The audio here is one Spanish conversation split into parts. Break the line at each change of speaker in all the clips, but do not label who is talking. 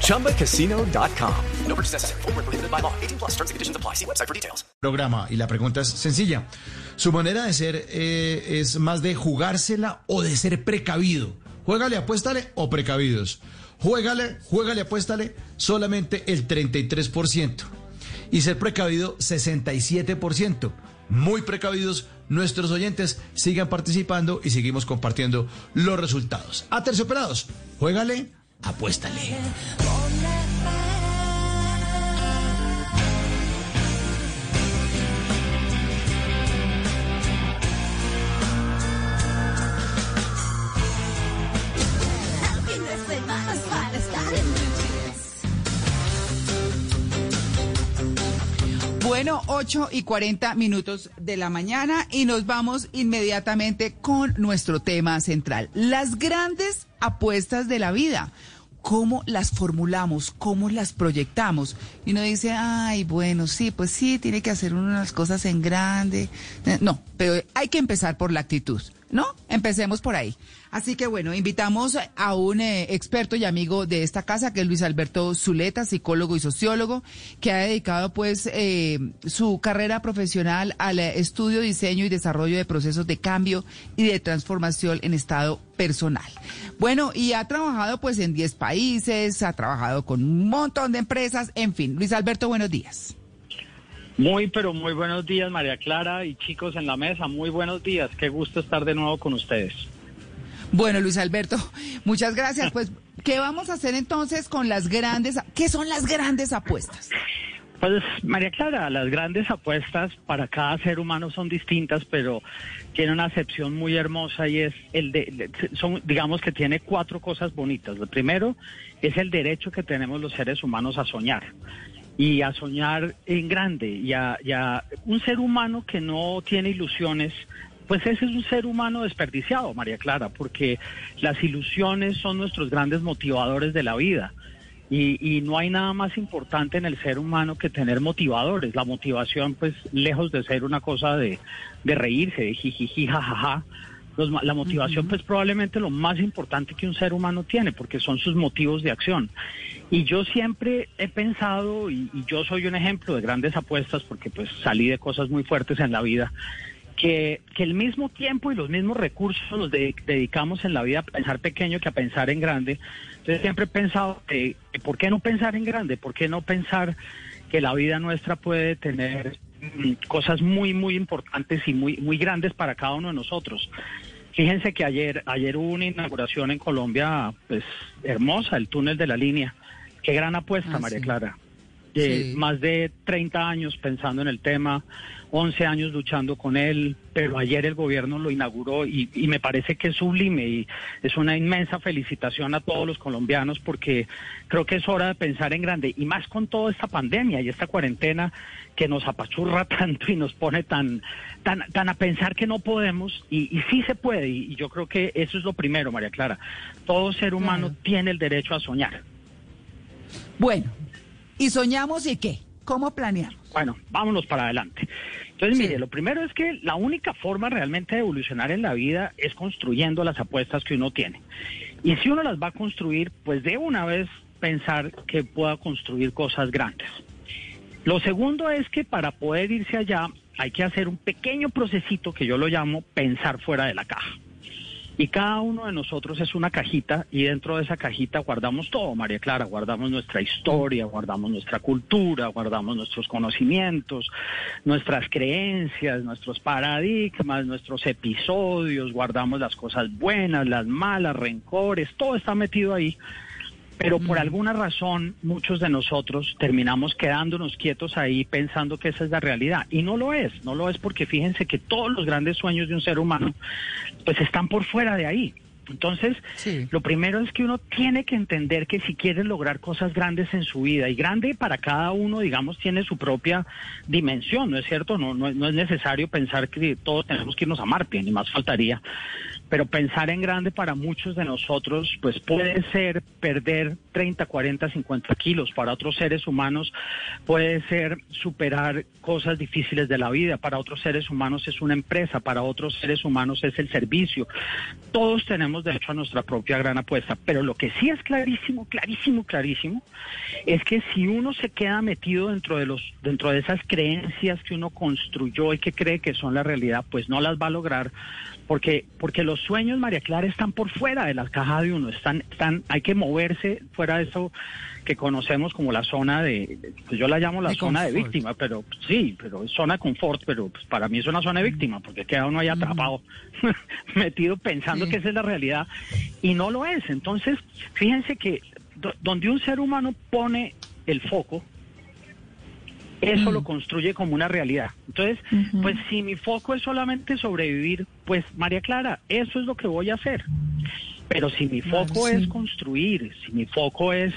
ChumbaCasino.com. No purchase necessary. Full prohibited by law. 18 plus terms and conditions apply. See website for details.
Programa. Y la pregunta es sencilla. ¿Su manera de ser eh, es más de jugársela o de ser precavido? Juégale, apuéstale o precavidos. Juégale, juégale, apuéstale solamente el 33% y ser precavido 67%. Muy precavidos nuestros oyentes, sigan participando y seguimos compartiendo los resultados. A terciopelados, juégale, apuéstale.
Bueno, 8 y 40 minutos de la mañana y nos vamos inmediatamente con nuestro tema central, las grandes apuestas de la vida. ¿Cómo las formulamos? ¿Cómo las proyectamos? Y uno dice, ay, bueno, sí, pues sí, tiene que hacer unas cosas en grande. No, pero hay que empezar por la actitud, ¿no? Empecemos por ahí. Así que bueno, invitamos a un eh, experto y amigo de esta casa, que es Luis Alberto Zuleta, psicólogo y sociólogo, que ha dedicado pues eh, su carrera profesional al estudio, diseño y desarrollo de procesos de cambio y de transformación en estado personal. Bueno, y ha trabajado pues en 10 países, ha trabajado con un montón de empresas, en fin. Luis Alberto, buenos días.
Muy, pero muy buenos días, María Clara y chicos en la mesa. Muy buenos días. Qué gusto estar de nuevo con ustedes.
Bueno, Luis Alberto, muchas gracias. Pues, ¿qué vamos a hacer entonces con las grandes, qué son las grandes apuestas?
Pues, María Clara, las grandes apuestas para cada ser humano son distintas, pero tiene una acepción muy hermosa y es el de, son, digamos que tiene cuatro cosas bonitas. Lo primero es el derecho que tenemos los seres humanos a soñar y a soñar en grande y a, y a un ser humano que no tiene ilusiones pues ese es un ser humano desperdiciado, María Clara, porque las ilusiones son nuestros grandes motivadores de la vida. Y, no hay nada más importante en el ser humano que tener motivadores. La motivación, pues, lejos de ser una cosa de, reírse, de jijiji, jajaja, la motivación, pues, probablemente lo más importante que un ser humano tiene, porque son sus motivos de acción. Y yo siempre he pensado, y, yo soy un ejemplo de grandes apuestas, porque, pues, salí de cosas muy fuertes en la vida que, el mismo tiempo y los mismos recursos nos dedicamos en la vida a pensar pequeño que a pensar en grande. Entonces siempre he pensado que, ¿por qué no pensar en grande? ¿Por qué no pensar que la vida nuestra puede tener mm, cosas muy, muy importantes y muy, muy grandes para cada uno de nosotros? Fíjense que ayer, ayer hubo una inauguración en Colombia, pues hermosa, el túnel de la línea. Qué gran apuesta, ah, María Clara. Más de 30 años pensando en el tema, 11 años luchando con él, pero ayer el gobierno lo inauguró y, me parece que es sublime y es una inmensa felicitación a todos los colombianos porque creo que es hora de pensar en grande y más con toda esta pandemia y esta cuarentena que nos apachurra tanto y nos pone tan, tan, tan a pensar que no podemos y, sí se puede y, yo creo que eso es lo primero, María Clara. Todo ser humano tiene el derecho a soñar.
Bueno, ¿y soñamos y qué? ¿Cómo planeamos?
Bueno, vámonos para adelante. Entonces, mire, lo primero es que la única forma realmente de evolucionar en la vida es construyendo las apuestas que uno tiene. Y si uno las va a construir, pues de una vez pensar que pueda construir cosas grandes. Lo segundo es que para poder irse allá hay que hacer un pequeño procesito que yo lo llamo pensar fuera de la caja. Y cada uno de nosotros es una cajita y dentro de esa cajita guardamos todo, María Clara, guardamos nuestra historia, guardamos nuestra cultura, guardamos nuestros conocimientos, nuestras creencias, nuestros paradigmas, nuestros episodios, guardamos las cosas buenas, las malas, rencores, todo está metido ahí pero por alguna razón muchos de nosotros terminamos quedándonos quietos ahí pensando que esa es la realidad y no lo es, no lo es porque fíjense que todos los grandes sueños de un ser humano pues están por fuera de ahí. Entonces,
Sí.
lo primero es que uno tiene que entender que si quiere lograr cosas grandes en su vida, y grande para cada uno, digamos, tiene su propia dimensión, ¿no es cierto? No, no, no es necesario pensar que todos tenemos que irnos a Marte, ni más faltaría. Pero pensar en grande para muchos de nosotros, pues puede ser perder 30, 40, 50 kilos. Para otros seres humanos puede ser superar cosas difíciles de la vida. Para otros seres humanos es una empresa. Para otros seres humanos es el servicio. Todos tenemos derecho a nuestra propia gran apuesta. Pero lo que sí es clarísimo, clarísimo, clarísimo, es que si uno se queda metido dentro de los, dentro de esas creencias que uno construyó y que cree que son la realidad, pues no las va a lograr porque porque los sueños María Clara están por fuera de la caja de uno están están hay que moverse fuera de eso que conocemos como la zona de pues yo la llamo la
De
zona de víctima pero sí pero es zona de confort pero pues, para mí es una zona de víctima porque queda uno ahí atrapado metido pensando
Sí.
que esa es la realidad y no lo es. Entonces fíjense que do- donde un ser humano pone el foco eso lo construye como una realidad. Entonces, pues si mi foco es solamente sobrevivir, pues María Clara, eso es lo que voy a hacer. Pero si mi
Claro,
foco
sí.
es construir, si mi foco es,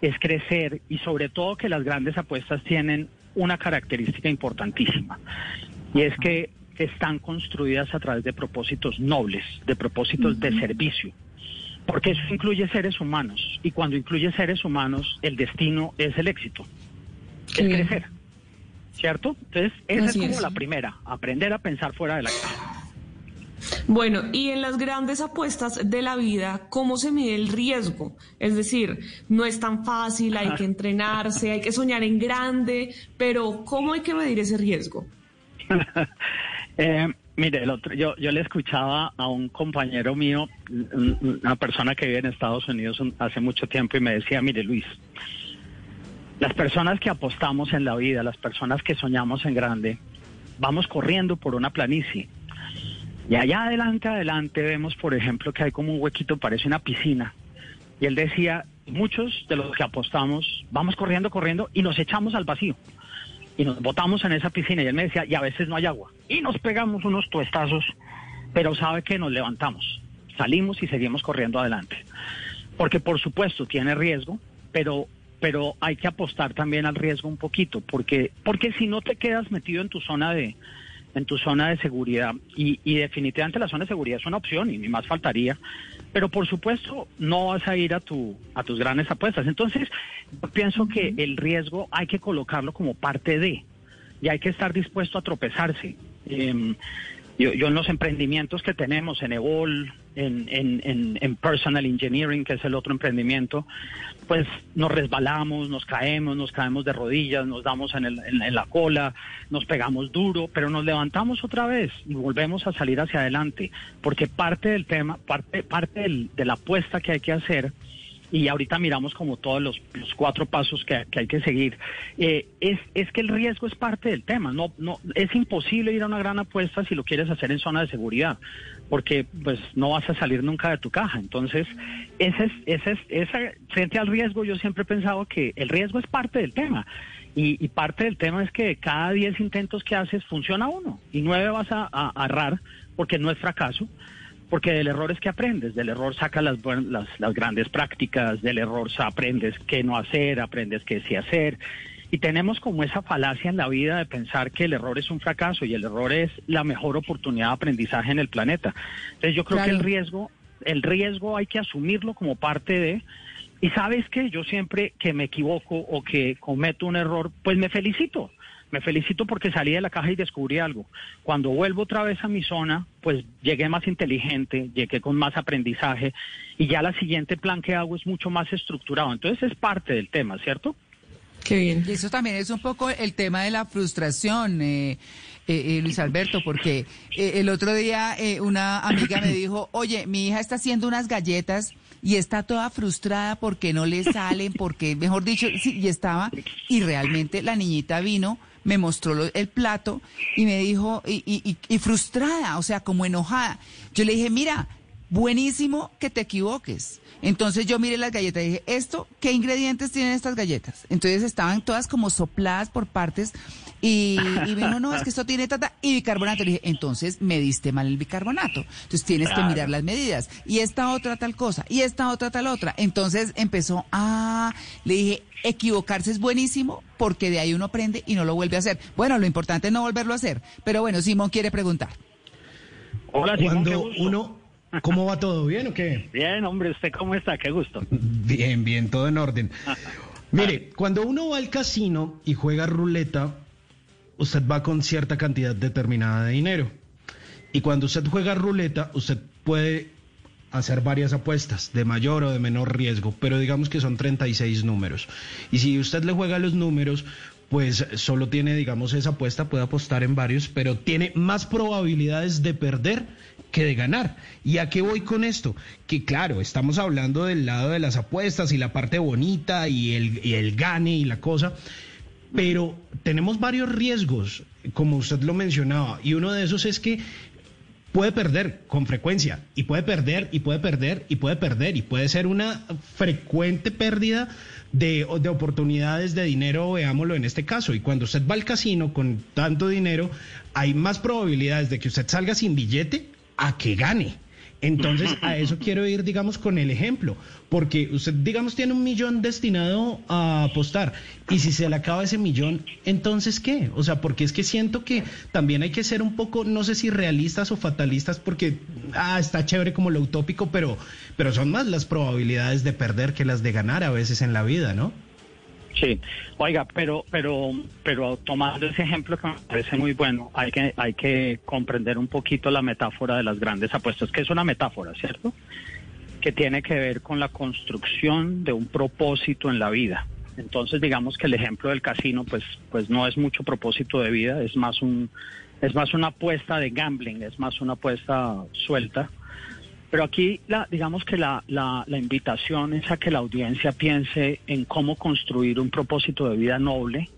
es crecer y sobre todo que las grandes apuestas tienen una característica importantísima y es que están construidas a través de propósitos nobles, de propósitos de servicio. Porque eso incluye seres humanos y cuando incluye seres humanos el destino es el éxito, es crecer. ¿Cierto? Entonces, esa
Así
es como
es.
la primera, aprender a pensar fuera de la caja.
Bueno, y en las grandes apuestas de la vida, ¿cómo se mide el riesgo? Es decir, no es tan fácil, hay que entrenarse, hay que soñar en grande, pero ¿cómo hay que medir ese riesgo?
Eh, mire, el otro, yo, yo le escuchaba a un compañero mío, un- una persona que vive en Estados Unidos un- hace mucho tiempo y me decía, mire Luis, las personas que apostamos en la vida, las personas que soñamos en grande, vamos corriendo por una planicie. Y allá adelante, adelante vemos, por ejemplo, que hay como un huequito, parece una piscina. Y él decía, muchos de los que apostamos, vamos corriendo, corriendo y nos echamos al vacío y nos botamos en esa piscina y él me decía, y a veces no hay agua. Y nos pegamos unos tuestazos, pero sabe que nos levantamos, salimos y seguimos corriendo adelante. Porque por supuesto tiene riesgo, pero pero hay que apostar también al riesgo un poquito, porque porque si no te quedas metido en tu zona de en tu zona de seguridad y, y definitivamente la zona de seguridad es una opción y ni más faltaría, pero por supuesto no vas a ir a tu a tus grandes apuestas. Entonces, yo pienso que el riesgo hay que colocarlo como parte de y hay que estar dispuesto a tropezarse. Em, yo, yo en los emprendimientos que tenemos en Evol, en, en, en, Personal Engineering, que es el otro emprendimiento, pues nos resbalamos, nos caemos, nos caemos de rodillas, nos damos en, el- en- en la cola, nos pegamos duro, pero nos levantamos otra vez y volvemos a salir hacia adelante, porque parte del tema, parte, parte del- de la apuesta que hay que hacer y ahorita miramos como todos los, los cuatro pasos que, que hay que seguir. Eh, es, es que el riesgo es parte del tema. No, no, es imposible ir a una gran apuesta si lo quieres hacer en zona de seguridad, porque pues no vas a salir nunca de tu caja. Entonces, ese es, ese es, esa, frente al riesgo, yo siempre he pensado que el riesgo es parte del tema. Y, y parte del tema es que de cada 10 intentos que haces funciona uno y nueve vas a errar porque no es fracaso porque del error es que aprendes, del error sacas las, las, las grandes prácticas, del error aprendes qué no hacer, aprendes qué sí hacer. Y tenemos como esa falacia en la vida de pensar que el error es un fracaso y el error es la mejor oportunidad de aprendizaje en el planeta. Entonces yo creo
Claro.
que el riesgo, el riesgo hay que asumirlo como parte de... Y sabes que yo siempre que me equivoco o que cometo un error, pues me felicito. Me felicito porque salí de la caja y descubrí algo. Cuando vuelvo otra vez a mi zona, pues llegué más inteligente, llegué con más aprendizaje y ya la siguiente plan que hago es mucho más estructurado. Entonces es parte del tema, ¿cierto?
Qué bien.
Y eso también es un poco el tema de la frustración, eh, eh, eh, Luis Alberto, porque eh, el otro día eh, una amiga me dijo, oye, mi hija está haciendo unas galletas y está toda frustrada porque no le salen, porque, mejor dicho, sí, y estaba, y realmente la niñita vino, me mostró lo- el plato y me dijo, y, y, y- y frustrada, o sea, como enojada. Yo le dije, mira, buenísimo que te equivoques. Entonces yo miré las galletas y dije, ¿esto qué ingredientes tienen estas galletas? Entonces estaban todas como sopladas por partes y, y me dijo, no, es que esto tiene tata y bicarbonato. Le dije, entonces me diste mal el bicarbonato. Entonces tienes que mirar las medidas. Y esta otra tal cosa, y esta otra tal otra. Entonces empezó, ah, le dije, equivocarse es buenísimo porque de ahí uno aprende y no lo vuelve a hacer. Bueno, lo importante es no volverlo a hacer. Pero bueno, Simón quiere preguntar.
Hola, Simón,
Cuando uno, ¿cómo va todo? ¿Bien o qué?
Bien, hombre, ¿usted cómo está? Qué gusto.
Bien, bien, todo en orden. Mire, cuando uno va al casino y juega ruleta, usted va con cierta cantidad determinada de dinero. Y cuando usted juega ruleta, usted puede hacer varias apuestas de mayor o de menor riesgo, pero digamos que son 36 números. Y si usted le juega los números, pues solo tiene, digamos, esa apuesta, puede apostar en varios, pero tiene más probabilidades de perder que de ganar. ¿Y a qué voy con esto? Que claro, estamos hablando del lado de las apuestas y la parte bonita y el, y el gane y la cosa, pero tenemos varios riesgos, como usted lo mencionaba, y uno de esos es que puede perder con frecuencia y puede perder y puede perder y puede perder y puede ser una frecuente pérdida de, de oportunidades de dinero, veámoslo en este caso. Y cuando usted va al casino con tanto dinero, hay más probabilidades de que usted salga sin billete a que gane. Entonces, a eso quiero ir, digamos, con el ejemplo, porque usted, digamos, tiene un millón destinado a apostar, y si se le acaba ese millón, entonces, ¿qué? O sea, porque es que siento que también hay que ser un poco, no sé si realistas o fatalistas, porque, ah, está chévere como lo utópico, pero, pero son más las probabilidades de perder que las de ganar a veces en la vida, ¿no?
Sí, oiga, pero, pero, pero tomando ese ejemplo que me parece muy bueno, hay que, hay que comprender un poquito la metáfora de las grandes apuestas, que es una metáfora, ¿cierto? Que tiene que ver con la construcción de un propósito en la vida. Entonces, digamos que el ejemplo del casino, pues, pues no es mucho propósito de vida, es más un, es más una apuesta de gambling, es más una apuesta suelta. Pero aquí, la, digamos que la, la, invitación es a que la audiencia piense en cómo construir un propósito de vida noble,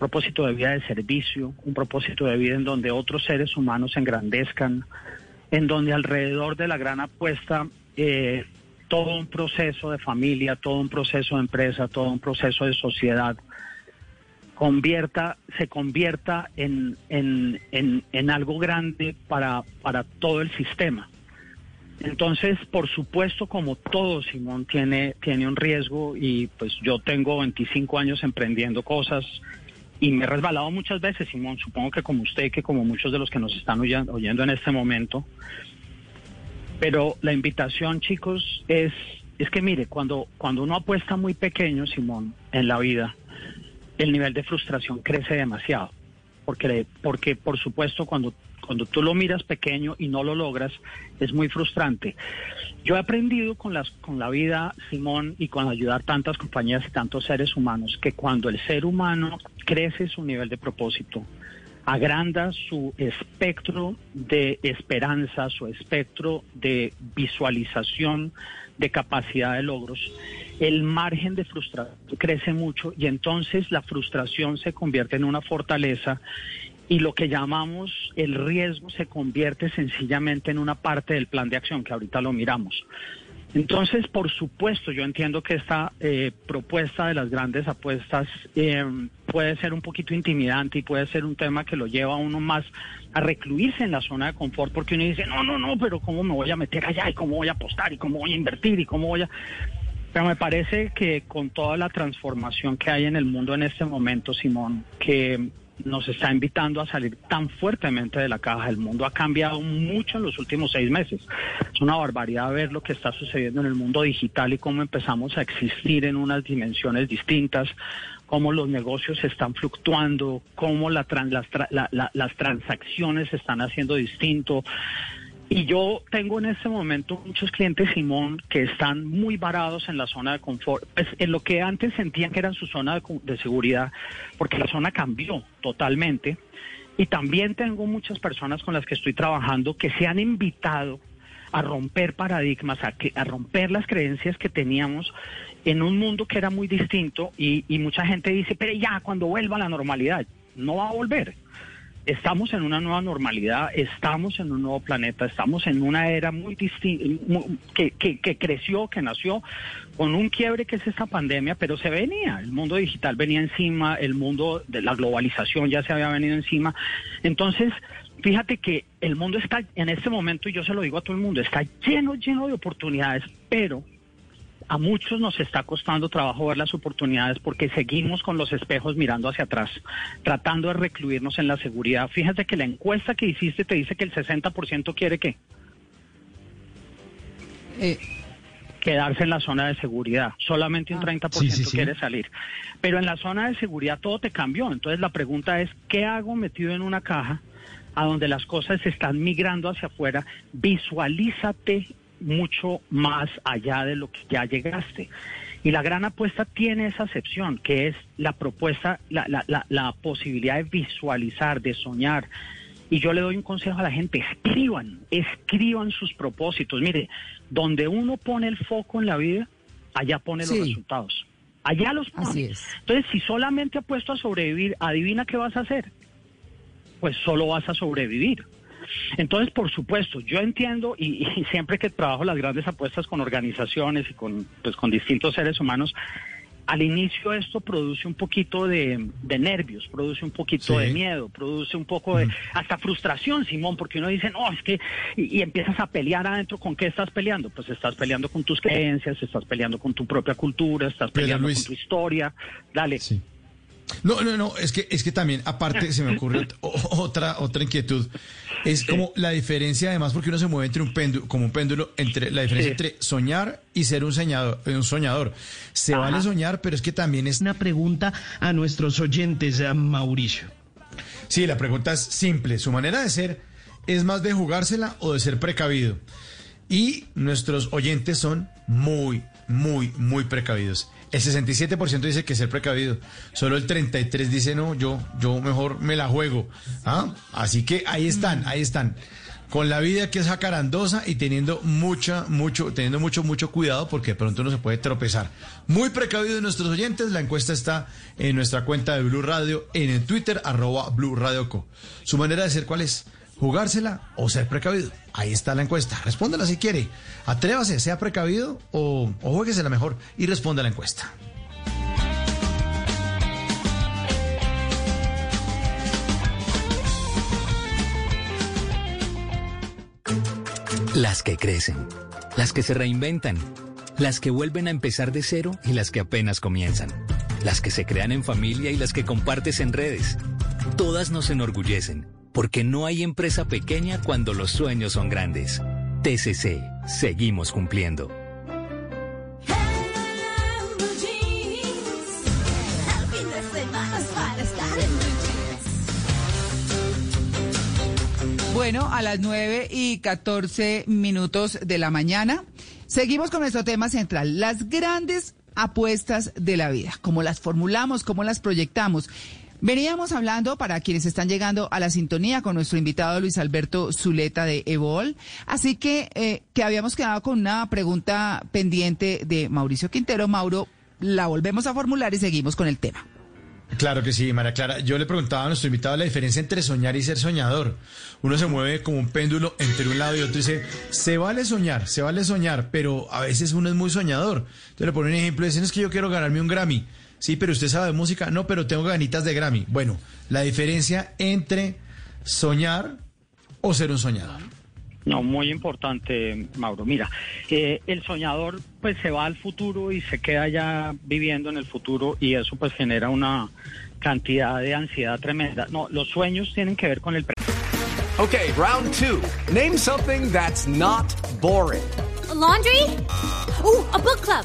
propósito de vida de servicio, un propósito de vida en donde otros seres humanos se engrandezcan, en donde alrededor de la gran apuesta eh, todo un proceso de familia, todo un proceso de empresa, todo un proceso de sociedad convierta, se convierta en, en, en, en algo grande para, para todo el sistema. Entonces, por supuesto, como todo, Simón tiene, tiene un riesgo y pues yo tengo 25 años emprendiendo cosas y me he resbalado muchas veces, Simón, supongo que como usted, que como muchos de los que nos están oyendo, en este momento. Pero la invitación, chicos, es, es que mire, cuando, cuando uno apuesta muy pequeño, Simón, en la vida, el nivel de frustración crece demasiado. Porque, porque por supuesto, cuando cuando tú lo miras pequeño y no lo logras, es muy frustrante. Yo he aprendido con, las, con la vida, Simón, y con ayudar tantas compañías y tantos seres humanos, que cuando el ser humano crece su nivel de propósito, agranda su espectro de esperanza, su espectro de visualización, de capacidad de logros, el margen de frustración crece mucho y entonces la frustración se convierte en una fortaleza y lo que llamamos el riesgo se convierte sencillamente en una parte del plan de acción, que ahorita lo miramos. Entonces, por supuesto, yo entiendo que esta eh, propuesta de las grandes apuestas eh, puede ser un poquito intimidante y puede ser un tema que lo lleva a uno más a recluirse en la zona de confort, porque uno dice, no, no, no, pero ¿cómo me voy a meter allá? ¿Y cómo voy a apostar? ¿Y cómo voy a invertir? ¿Y cómo voy a...? Pero me parece que con toda la transformación que hay en el mundo en este momento, Simón, que nos está invitando a salir tan fuertemente de la caja. El mundo ha cambiado mucho en los últimos seis meses. Es una barbaridad ver lo que está sucediendo en el mundo digital y cómo empezamos a existir en unas dimensiones distintas, cómo los negocios están fluctuando, cómo la las, la- las transacciones se están haciendo distinto. Y yo tengo en este momento muchos clientes, Simón, que están muy varados en la zona de confort, pues en lo que antes sentían que era su zona de, de seguridad, porque la zona cambió totalmente. Y también tengo muchas personas con las que estoy trabajando que se han invitado a romper paradigmas, a, que, a romper las creencias que teníamos en un mundo que era muy distinto y, y mucha gente dice, pero ya, cuando vuelva la normalidad, no va a volver estamos en una nueva normalidad, estamos en un nuevo planeta, estamos en una era muy distinta, que, que, que creció, que nació con un quiebre que es esta pandemia, pero se venía, el mundo digital venía encima, el mundo de la globalización ya se había venido encima. Entonces, fíjate que el mundo está en este momento, y yo se lo digo a todo el mundo, está lleno, lleno de oportunidades, pero a muchos nos está costando trabajo ver las oportunidades porque seguimos con los espejos mirando hacia atrás, tratando de recluirnos en la seguridad. Fíjate que la encuesta que hiciste te dice que el 60% quiere qué?
Eh,
quedarse en la zona de seguridad. Solamente un
Ah.
30%
Sí, sí, sí.
quiere salir. Pero en la zona de seguridad todo te cambió. Entonces la pregunta es, ¿qué hago metido en una caja a donde las cosas están migrando hacia afuera? Visualízate mucho más allá de lo que ya llegaste. Y la gran apuesta tiene esa acepción, que es la propuesta, la, la, la, la posibilidad de visualizar, de soñar. Y yo le doy un consejo a la gente, escriban, escriban sus propósitos. Mire, donde uno pone el foco en la vida, allá pone los resultados. Allá los pone.
Así es.
Entonces, si solamente apuesto a sobrevivir, adivina qué vas a hacer. Pues solo vas a sobrevivir. Entonces, por supuesto, yo entiendo y, y siempre que trabajo las grandes apuestas con organizaciones y con, pues, con distintos seres humanos, al inicio esto produce un poquito de, de nervios, produce un poquito
Sí.
de miedo, produce un poco de hasta frustración, Simón, porque uno dice, no, es que, y, y empiezas a pelear adentro, ¿con qué estás peleando? Pues estás peleando con tus creencias, estás peleando con tu propia cultura, estás peleando
Luis-
con tu historia. Dale.
Sí. No, no, no, es que, es que también, aparte, se me ocurre otra, otra inquietud. Es como la diferencia, además, porque uno se mueve entre un péndulo, como un péndulo, entre la diferencia
Sí.
entre soñar y ser un soñador. Un soñador. Se
Ajá.
vale soñar, pero es que también es.
Una pregunta a nuestros oyentes, a Mauricio.
Sí, la pregunta es simple. Su manera de ser es más de jugársela o de ser precavido. Y nuestros oyentes son muy, muy, muy precavidos. El 67% dice que ser precavido. Solo el 33% dice no, yo, yo mejor me la juego. ¿Ah? Así que ahí están, ahí están. Con la vida que es jacarandosa y teniendo mucha, mucho, teniendo mucho, mucho cuidado porque de pronto uno se puede tropezar. Muy precavidos nuestros oyentes. La encuesta está en nuestra cuenta de Blue Radio en el Twitter, arroba Blue Radio Co. Su manera de ser, ¿cuál es? ¿Jugársela o ser precavido? Ahí está la encuesta. Respóndala si quiere. Atrévase, sea precavido o, o juéguesela mejor y responda la encuesta.
Las que crecen, las que se reinventan, las que vuelven a empezar de cero y las que apenas comienzan, las que se crean en familia y las que compartes en redes. Todas nos enorgullecen, porque no hay empresa pequeña cuando los sueños son grandes. TCC, seguimos cumpliendo.
Bueno, a las 9 y 14 minutos de la mañana, seguimos con nuestro tema central, las grandes apuestas de la vida, cómo las formulamos, cómo las proyectamos. Veníamos hablando, para quienes están llegando a la sintonía, con nuestro invitado Luis Alberto Zuleta de Evol, así que, eh, que habíamos quedado con una pregunta pendiente de Mauricio Quintero. Mauro, la volvemos a formular y seguimos con el tema.
Claro que sí, María Clara. Yo le preguntaba a nuestro invitado la diferencia entre soñar y ser soñador. Uno se mueve como un péndulo entre un lado y otro y dice, se vale soñar, se vale soñar, pero a veces uno es muy soñador. Entonces le pone un ejemplo dicen, es que yo quiero ganarme un Grammy. Sí, pero usted sabe de música. No, pero tengo ganitas de Grammy. Bueno, la diferencia entre soñar o ser un soñador.
No, muy importante, Mauro. Mira, eh, el soñador pues se va al futuro y se queda ya viviendo en el futuro y eso pues genera una cantidad de ansiedad tremenda. No, los sueños tienen que ver con el
Okay, round two. Name something that's not boring.
A laundry? Ooh, a book club.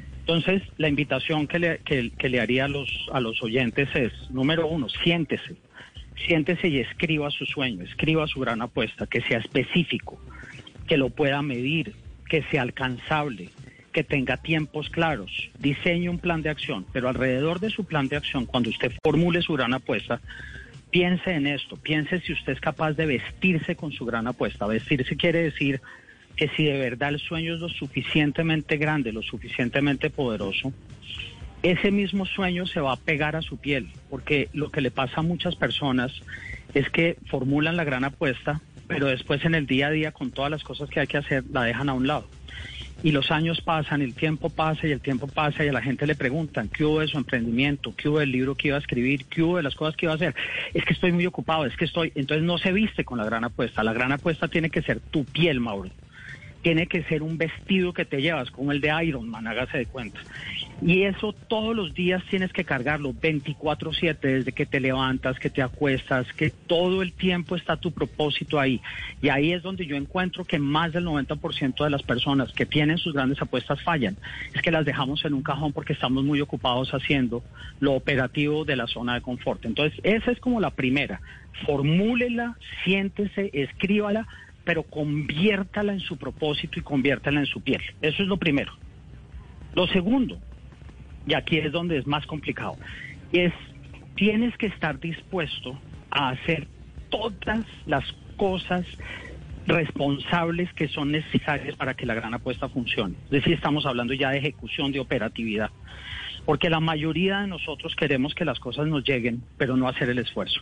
Entonces, la invitación que le, que, le haría a los, a los oyentes es, número uno, siéntese. siéntese y escriba su sueño, escriba su gran apuesta, que sea específico, que lo pueda medir, que sea alcanzable, que tenga tiempos claros, diseñe un plan de acción, pero alrededor de su plan de acción, cuando usted formule su gran apuesta, piense en esto, piense si usted es capaz de vestirse con su gran apuesta. Vestirse quiere decir que si de verdad el sueño es lo suficientemente grande, lo suficientemente poderoso, ese mismo sueño se va a pegar a su piel, porque lo que le pasa a muchas personas es que formulan la gran apuesta, pero después en el día a día con todas las cosas que hay que hacer la dejan a un lado. Y los años pasan, el tiempo pasa y el tiempo pasa y a la gente le preguntan qué hubo de su emprendimiento, qué hubo del libro que iba a escribir, qué hubo de las cosas que iba a hacer. Es que estoy muy ocupado, es que estoy, entonces no se viste con la gran apuesta. La gran apuesta tiene que ser tu piel, Mauro tiene que ser un vestido que te llevas, como el de Iron Man, hágase de cuenta. Y eso todos los días tienes que cargarlo, 24/7, desde que te levantas, que te acuestas, que todo el tiempo está tu propósito ahí. Y ahí es donde yo encuentro que más del 90% de las personas que tienen sus grandes apuestas fallan. Es que las dejamos en un cajón porque estamos muy ocupados haciendo lo operativo de la zona de confort. Entonces, esa es como la primera. Formúlela, siéntese, escríbala pero conviértala en su propósito y conviértala en su piel. Eso es lo primero. Lo segundo, y aquí es donde es más complicado, es tienes que estar dispuesto a hacer todas las cosas responsables que son necesarias para que la gran apuesta funcione. Es decir, estamos hablando ya de ejecución, de operatividad. Porque la mayoría de nosotros queremos que las cosas nos lleguen, pero no hacer el esfuerzo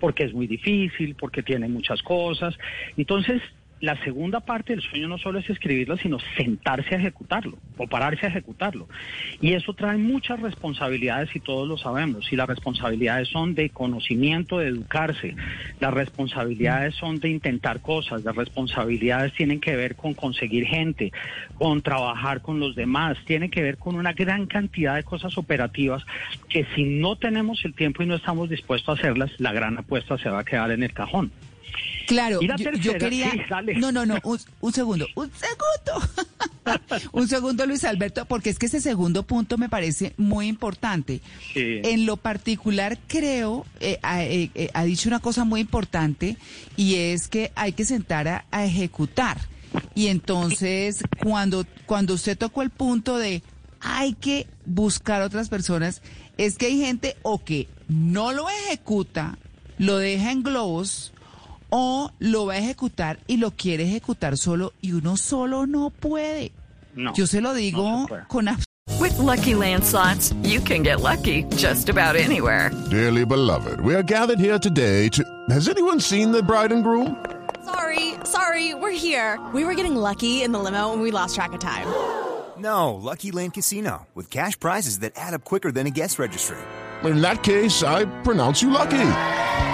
porque es muy difícil, porque tiene muchas cosas. Entonces, la segunda parte del sueño no solo es escribirlo, sino sentarse a ejecutarlo o pararse a ejecutarlo. Y eso trae muchas responsabilidades y todos lo sabemos. Y las responsabilidades son de conocimiento, de educarse. Las responsabilidades son de intentar cosas. Las responsabilidades tienen que ver con conseguir gente, con trabajar con los demás. Tienen que ver con una gran cantidad de cosas operativas que si no tenemos el tiempo y no estamos dispuestos a hacerlas, la gran apuesta se va a quedar en el cajón.
Claro, yo, quería... no, no, no, un, segundo, un segundo. un segundo, Luis Alberto, porque es que ese segundo punto me parece muy importante. En lo particular, creo, eh, eh, eh, ha, dicho una cosa muy importante y es que hay que sentar a, a ejecutar. Y entonces, cuando, cuando usted tocó el punto de hay que buscar otras personas, es que hay gente o que no lo ejecuta, lo deja en globos o lo va a ejecutar y lo quiere ejecutar solo y uno solo no puede.
No,
Yo se lo digo
no
con
With lucky landslots, you can get lucky just about anywhere.
Dearly beloved, we are gathered here today to. Has anyone seen the bride and groom?
Sorry, sorry, we're here. We were getting lucky in the limo and we lost track of time.
No, Lucky Land Casino with cash prizes that add up quicker than a guest registry.
In that case, I pronounce you lucky.